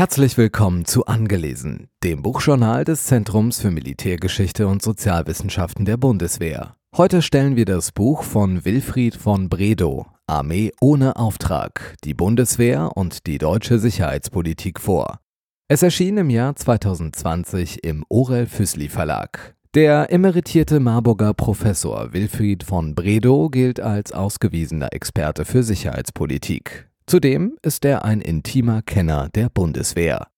Herzlich willkommen zu Angelesen, dem Buchjournal des Zentrums für Militärgeschichte und Sozialwissenschaften der Bundeswehr. Heute stellen wir das Buch von Wilfried von Bredow, Armee ohne Auftrag, die Bundeswehr und die deutsche Sicherheitspolitik vor. Es erschien im Jahr 2020 im Orel Füssli Verlag. Der emeritierte Marburger Professor Wilfried von Bredow gilt als ausgewiesener Experte für Sicherheitspolitik. Zudem ist er ein intimer Kenner der Bundeswehr.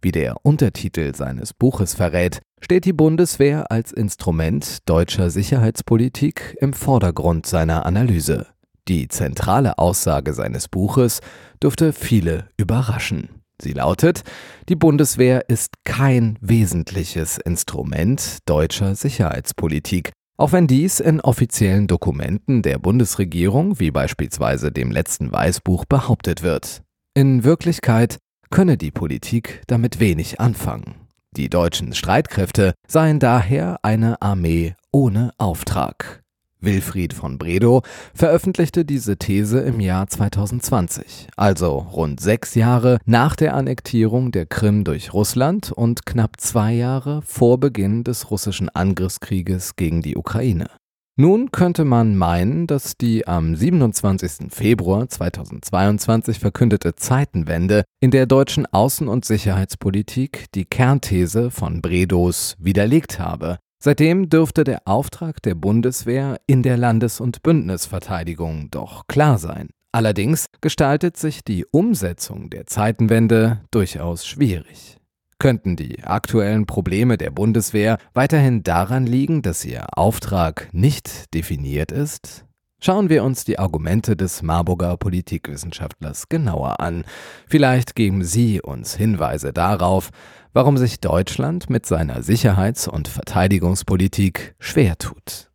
Wie der Untertitel seines Buches verrät, steht die Bundeswehr als Instrument deutscher Sicherheitspolitik im Vordergrund seiner Analyse. Die zentrale Aussage seines Buches dürfte viele überraschen. Sie lautet, die Bundeswehr ist kein wesentliches Instrument deutscher Sicherheitspolitik, auch wenn dies in offiziellen Dokumenten der Bundesregierung, wie beispielsweise dem letzten Weißbuch, behauptet wird. In Wirklichkeit könne die Politik damit wenig anfangen. Die deutschen Streitkräfte seien daher eine Armee ohne Auftrag. Wilfried von Bredow veröffentlichte diese These im Jahr 2020, also rund sechs Jahre nach der Annektierung der Krim durch Russland und knapp zwei Jahre vor Beginn des russischen Angriffskrieges gegen die Ukraine. Nun könnte man meinen, dass die am 27. Februar 2022 verkündete Zeitenwende in der deutschen Außen- und Sicherheitspolitik die Kernthese von Bredows widerlegt habe Seitdem dürfte der Auftrag der Bundeswehr in der Landes- und Bündnisverteidigung doch klar sein. Allerdings gestaltet sich die Umsetzung der Zeitenwende durchaus schwierig. Könnten die aktuellen Probleme der Bundeswehr weiterhin daran liegen, dass ihr Auftrag nicht definiert ist? Schauen wir uns die Argumente des Marburger Politikwissenschaftlers genauer an. Vielleicht geben Sie uns Hinweise darauf, warum sich Deutschland mit seiner Sicherheits- und Verteidigungspolitik schwer tut.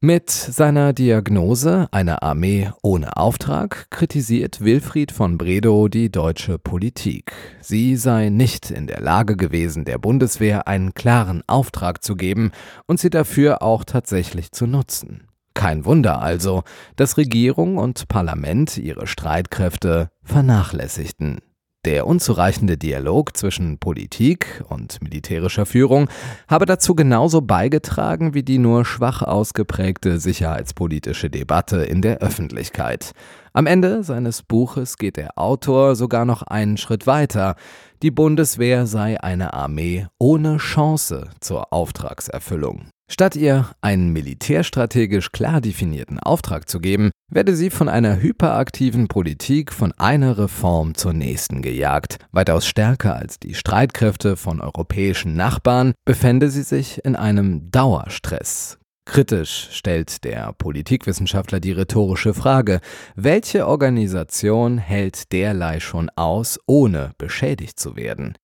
Mit seiner Diagnose einer Armee ohne Auftrag kritisiert Wilfried von Bredow die deutsche Politik. Sie sei nicht in der Lage gewesen, der Bundeswehr einen klaren Auftrag zu geben und sie dafür auch tatsächlich zu nutzen. Kein Wunder also, dass Regierung und Parlament ihre Streitkräfte vernachlässigten. Der unzureichende Dialog zwischen Politik und militärischer Führung habe dazu genauso beigetragen wie die nur schwach ausgeprägte sicherheitspolitische Debatte in der Öffentlichkeit. Am Ende seines Buches geht der Autor sogar noch einen Schritt weiter. Die Bundeswehr sei eine Armee ohne Chance zur Auftragserfüllung. Statt ihr einen militärstrategisch klar definierten Auftrag zu geben, werde sie von einer hyperaktiven Politik von einer Reform zur nächsten gejagt. Weitaus stärker als die Streitkräfte von europäischen Nachbarn befände sie sich in einem Dauerstress. Kritisch stellt der Politikwissenschaftler die rhetorische Frage, welche Organisation hält derlei schon aus, ohne beschädigt zu werden?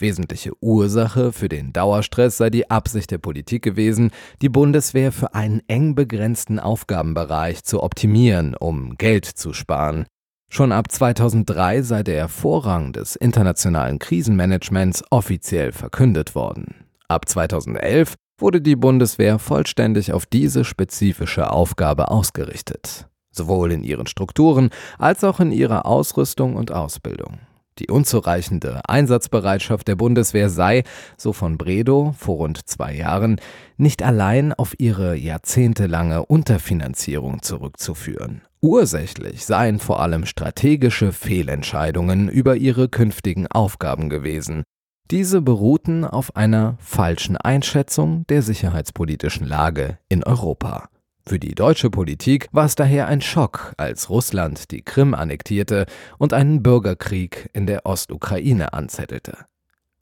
Wesentliche Ursache für den Dauerstress sei die Absicht der Politik gewesen, die Bundeswehr für einen eng begrenzten Aufgabenbereich zu optimieren, um Geld zu sparen. Schon ab 2003 sei der Vorrang des internationalen Krisenmanagements offiziell verkündet worden. Ab 2011 wurde die Bundeswehr vollständig auf diese spezifische Aufgabe ausgerichtet, sowohl in ihren Strukturen als auch in ihrer Ausrüstung und Ausbildung. Die unzureichende Einsatzbereitschaft der Bundeswehr sei, so von Bredow vor rund zwei Jahren, nicht allein auf ihre jahrzehntelange Unterfinanzierung zurückzuführen. Ursächlich seien vor allem strategische Fehlentscheidungen über ihre künftigen Aufgaben gewesen. Diese beruhten auf einer falschen Einschätzung der sicherheitspolitischen Lage in Europa. Für die deutsche Politik war es daher ein Schock, als Russland die Krim annektierte und einen Bürgerkrieg in der Ostukraine anzettelte.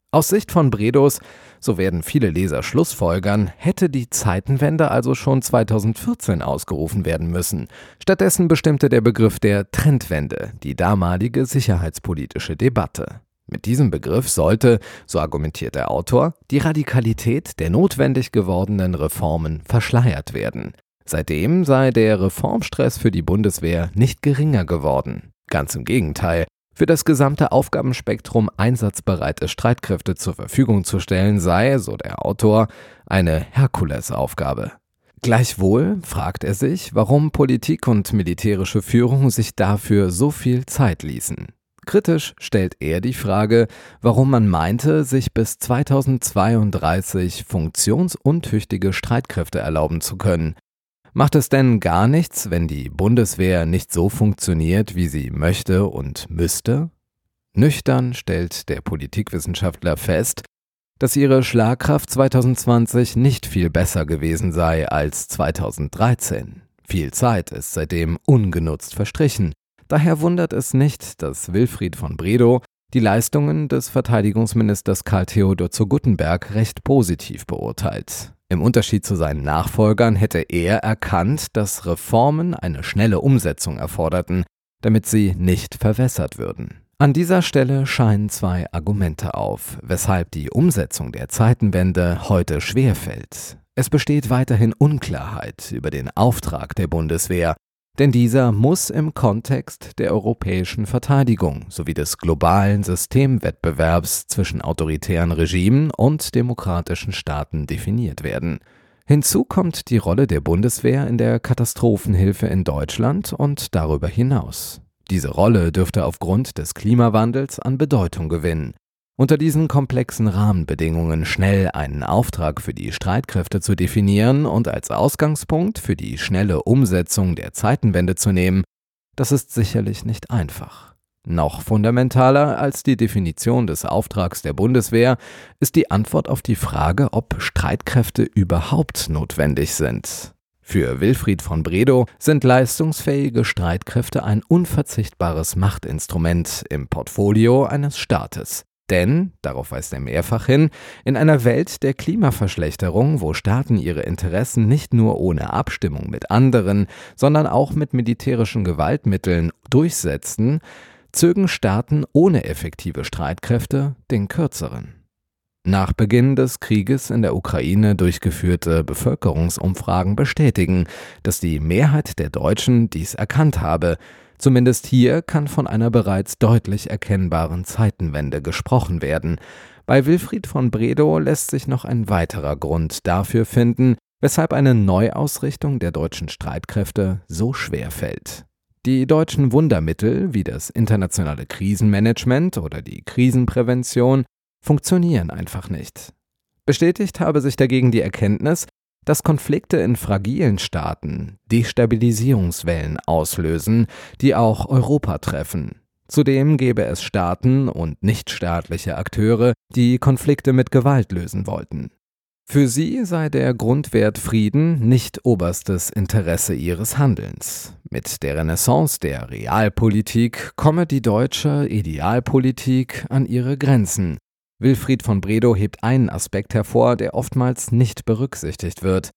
Aus Sicht von Bredos, so werden viele Leser schlussfolgern, hätte die Zeitenwende also schon 2014 ausgerufen werden müssen. Stattdessen bestimmte der Begriff der Trendwende die damalige sicherheitspolitische Debatte. Mit diesem Begriff sollte, so argumentiert der Autor, die Radikalität der notwendig gewordenen Reformen verschleiert werden. Seitdem sei der Reformstress für die Bundeswehr nicht geringer geworden. Ganz im Gegenteil. Für das gesamte Aufgabenspektrum einsatzbereite Streitkräfte zur Verfügung zu stellen, sei, so der Autor, eine Herkulesaufgabe. Gleichwohl fragt er sich, warum Politik und militärische Führung sich dafür so viel Zeit ließen. Kritisch stellt er die Frage, warum man meinte, sich bis 2032 funktionsuntüchtige Streitkräfte erlauben zu können. Macht es denn gar nichts, wenn die Bundeswehr nicht so funktioniert, wie sie möchte und müsste? Nüchtern stellt der Politikwissenschaftler fest, dass ihre Schlagkraft 2020 nicht viel besser gewesen sei als 2013. Viel Zeit ist seitdem ungenutzt verstrichen. Daher wundert es nicht, dass Wilfried von Bredow die Leistungen des Verteidigungsministers Karl Theodor zu Guttenberg recht positiv beurteilt. Im Unterschied zu seinen Nachfolgern hätte er erkannt, dass Reformen eine schnelle Umsetzung erforderten, damit sie nicht verwässert würden. An dieser Stelle scheinen zwei Argumente auf, weshalb die Umsetzung der Zeitenwende heute schwerfällt. Es besteht weiterhin Unklarheit über den Auftrag der Bundeswehr, denn dieser muss im Kontext der europäischen Verteidigung sowie des globalen Systemwettbewerbs zwischen autoritären Regimen und demokratischen Staaten definiert werden. Hinzu kommt die Rolle der Bundeswehr in der Katastrophenhilfe in Deutschland und darüber hinaus. Diese Rolle dürfte aufgrund des Klimawandels an Bedeutung gewinnen. Unter diesen komplexen Rahmenbedingungen schnell einen Auftrag für die Streitkräfte zu definieren und als Ausgangspunkt für die schnelle Umsetzung der Zeitenwende zu nehmen, das ist sicherlich nicht einfach. Noch fundamentaler als die Definition des Auftrags der Bundeswehr ist die Antwort auf die Frage, ob Streitkräfte überhaupt notwendig sind. Für Wilfried von Bredow sind leistungsfähige Streitkräfte ein unverzichtbares Machtinstrument im Portfolio eines Staates. Denn, darauf weist er mehrfach hin, in einer Welt der Klimaverschlechterung, wo Staaten ihre Interessen nicht nur ohne Abstimmung mit anderen, sondern auch mit militärischen Gewaltmitteln durchsetzten, zögen Staaten ohne effektive Streitkräfte den kürzeren. Nach Beginn des Krieges in der Ukraine durchgeführte Bevölkerungsumfragen bestätigen, dass die Mehrheit der Deutschen dies erkannt habe. Zumindest hier kann von einer bereits deutlich erkennbaren Zeitenwende gesprochen werden. Bei Wilfried von Bredow lässt sich noch ein weiterer Grund dafür finden, weshalb eine Neuausrichtung der deutschen Streitkräfte so schwer fällt. Die deutschen Wundermittel wie das internationale Krisenmanagement oder die Krisenprävention funktionieren einfach nicht. Bestätigt habe sich dagegen die Erkenntnis, dass Konflikte in fragilen Staaten Destabilisierungswellen auslösen, die auch Europa treffen. Zudem gäbe es Staaten und nichtstaatliche Akteure, die Konflikte mit Gewalt lösen wollten. Für sie sei der Grundwert Frieden nicht oberstes Interesse ihres Handelns. Mit der Renaissance der Realpolitik komme die deutsche Idealpolitik an ihre Grenzen, Wilfried von Bredow hebt einen Aspekt hervor, der oftmals nicht berücksichtigt wird.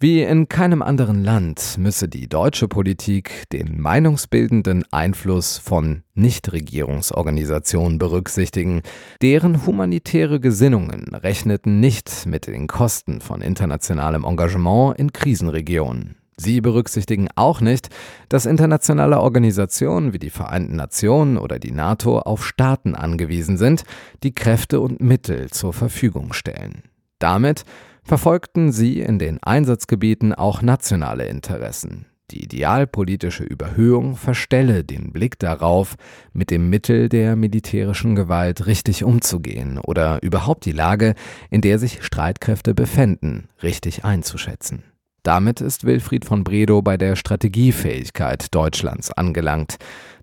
Wie in keinem anderen Land müsse die deutsche Politik den meinungsbildenden Einfluss von Nichtregierungsorganisationen berücksichtigen. Deren humanitäre Gesinnungen rechneten nicht mit den Kosten von internationalem Engagement in Krisenregionen. Sie berücksichtigen auch nicht, dass internationale Organisationen wie die Vereinten Nationen oder die NATO auf Staaten angewiesen sind, die Kräfte und Mittel zur Verfügung stellen. Damit verfolgten sie in den Einsatzgebieten auch nationale Interessen. Die idealpolitische Überhöhung verstelle den Blick darauf, mit dem Mittel der militärischen Gewalt richtig umzugehen oder überhaupt die Lage, in der sich Streitkräfte befänden, richtig einzuschätzen. Damit ist Wilfried von Bredow bei der Strategiefähigkeit Deutschlands angelangt.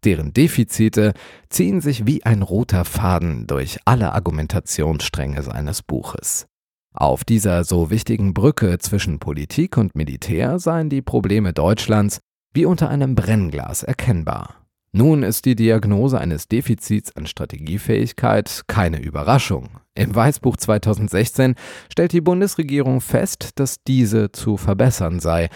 Deren Defizite ziehen sich wie ein roter Faden durch alle Argumentationsstränge seines Buches. Auf dieser so wichtigen Brücke zwischen Politik und Militär seien die Probleme Deutschlands wie unter einem Brennglas erkennbar. Nun ist die Diagnose eines Defizits an Strategiefähigkeit keine Überraschung. Im Weißbuch 2016 stellt die Bundesregierung fest, dass diese zu verbessern sei.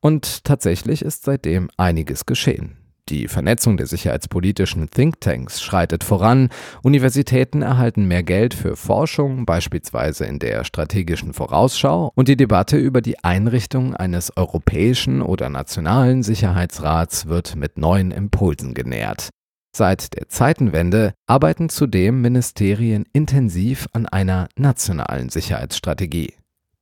Und tatsächlich ist seitdem einiges geschehen. Die Vernetzung der sicherheitspolitischen Thinktanks schreitet voran, Universitäten erhalten mehr Geld für Forschung, beispielsweise in der strategischen Vorausschau, und die Debatte über die Einrichtung eines europäischen oder nationalen Sicherheitsrats wird mit neuen Impulsen genährt. Seit der Zeitenwende arbeiten zudem Ministerien intensiv an einer nationalen Sicherheitsstrategie.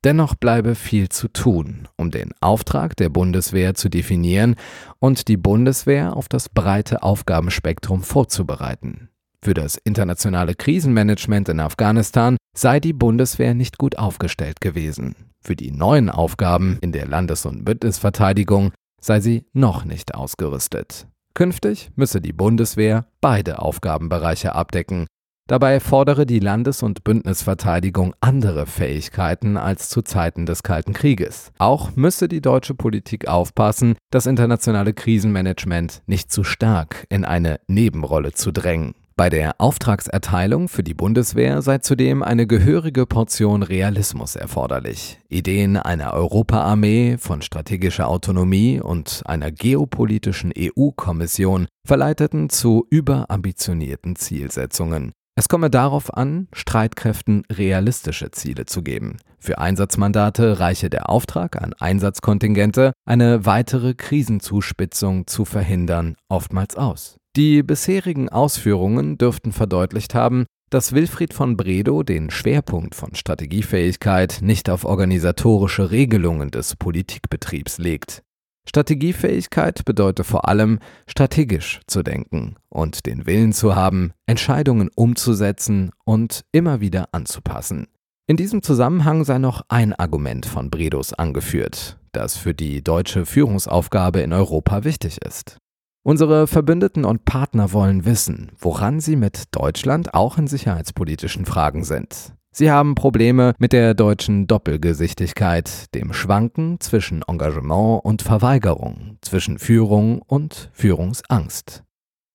Dennoch bleibe viel zu tun, um den Auftrag der Bundeswehr zu definieren und die Bundeswehr auf das breite Aufgabenspektrum vorzubereiten. Für das internationale Krisenmanagement in Afghanistan sei die Bundeswehr nicht gut aufgestellt gewesen. Für die neuen Aufgaben in der Landes- und Bündnisverteidigung sei sie noch nicht ausgerüstet. Künftig müsse die Bundeswehr beide Aufgabenbereiche abdecken, Dabei fordere die Landes- und Bündnisverteidigung andere Fähigkeiten als zu Zeiten des Kalten Krieges. Auch müsse die deutsche Politik aufpassen, das internationale Krisenmanagement nicht zu stark in eine Nebenrolle zu drängen. Bei der Auftragserteilung für die Bundeswehr sei zudem eine gehörige Portion Realismus erforderlich. Ideen einer Europaarmee, von strategischer Autonomie und einer geopolitischen EU-Kommission verleiteten zu überambitionierten Zielsetzungen. Es komme darauf an, Streitkräften realistische Ziele zu geben. Für Einsatzmandate reiche der Auftrag an Einsatzkontingente, eine weitere Krisenzuspitzung zu verhindern, oftmals aus. Die bisherigen Ausführungen dürften verdeutlicht haben, dass Wilfried von Bredow den Schwerpunkt von Strategiefähigkeit nicht auf organisatorische Regelungen des Politikbetriebs legt. Strategiefähigkeit bedeutet vor allem, strategisch zu denken und den Willen zu haben, Entscheidungen umzusetzen und immer wieder anzupassen. In diesem Zusammenhang sei noch ein Argument von Bredos angeführt, das für die deutsche Führungsaufgabe in Europa wichtig ist. Unsere Verbündeten und Partner wollen wissen, woran sie mit Deutschland auch in sicherheitspolitischen Fragen sind. Sie haben Probleme mit der deutschen Doppelgesichtigkeit, dem Schwanken zwischen Engagement und Verweigerung, zwischen Führung und Führungsangst.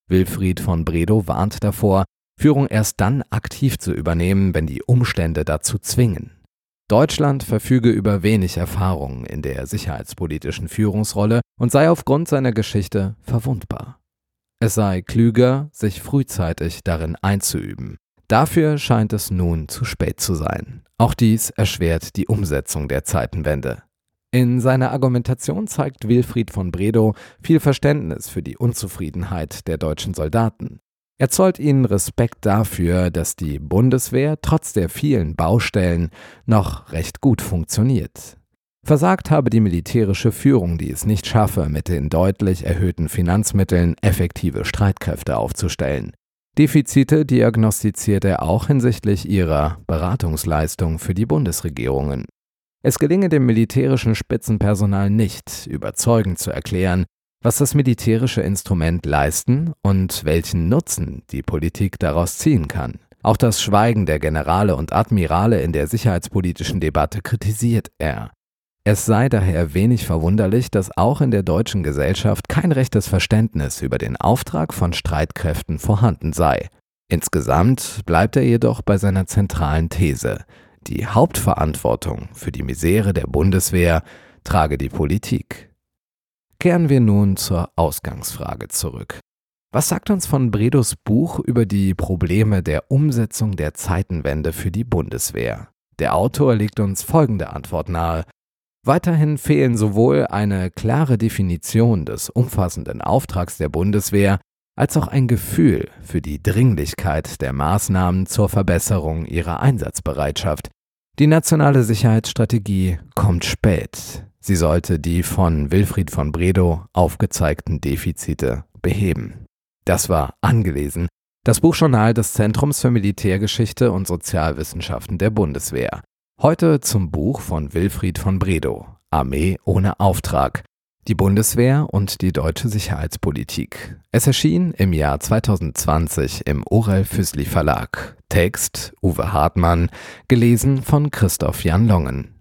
Wilfried von Bredow warnt davor, Führung erst dann aktiv zu übernehmen, wenn die Umstände dazu zwingen. Deutschland verfüge über wenig Erfahrung in der sicherheitspolitischen Führungsrolle und sei aufgrund seiner Geschichte verwundbar. Es sei klüger, sich frühzeitig darin einzuüben, Dafür scheint es nun zu spät zu sein. Auch dies erschwert die Umsetzung der Zeitenwende. In seiner Argumentation zeigt Wilfried von Bredow viel Verständnis für die Unzufriedenheit der deutschen Soldaten. Er zollt ihnen Respekt dafür, dass die Bundeswehr trotz der vielen Baustellen noch recht gut funktioniert. Versagt habe die militärische Führung, die es nicht schaffe, mit den deutlich erhöhten Finanzmitteln effektive Streitkräfte aufzustellen. Defizite diagnostiziert er auch hinsichtlich ihrer Beratungsleistung für die Bundesregierungen. Es gelinge dem militärischen Spitzenpersonal nicht, überzeugend zu erklären, was das militärische Instrument leisten und welchen Nutzen die Politik daraus ziehen kann. Auch das Schweigen der Generale und Admirale in der sicherheitspolitischen Debatte kritisiert er. Es sei daher wenig verwunderlich, dass auch in der deutschen Gesellschaft kein rechtes Verständnis über den Auftrag von Streitkräften vorhanden sei. Insgesamt bleibt er jedoch bei seiner zentralen These, die Hauptverantwortung für die Misere der Bundeswehr trage die Politik. Kehren wir nun zur Ausgangsfrage zurück. Was sagt uns von Bredos Buch über die Probleme der Umsetzung der Zeitenwende für die Bundeswehr? Der Autor legt uns folgende Antwort nahe. Weiterhin fehlen sowohl eine klare Definition des umfassenden Auftrags der Bundeswehr als auch ein Gefühl für die Dringlichkeit der Maßnahmen zur Verbesserung ihrer Einsatzbereitschaft. Die nationale Sicherheitsstrategie kommt spät. Sie sollte die von Wilfried von Bredow aufgezeigten Defizite beheben. Das war angelesen. Das Buchjournal des Zentrums für Militärgeschichte und Sozialwissenschaften der Bundeswehr. Heute zum Buch von Wilfried von Bredow, Armee ohne Auftrag, die Bundeswehr und die deutsche Sicherheitspolitik. Es erschien im Jahr 2020 im Orel Füssli Verlag. Text Uwe Hartmann, gelesen von Christoph Jan Longen.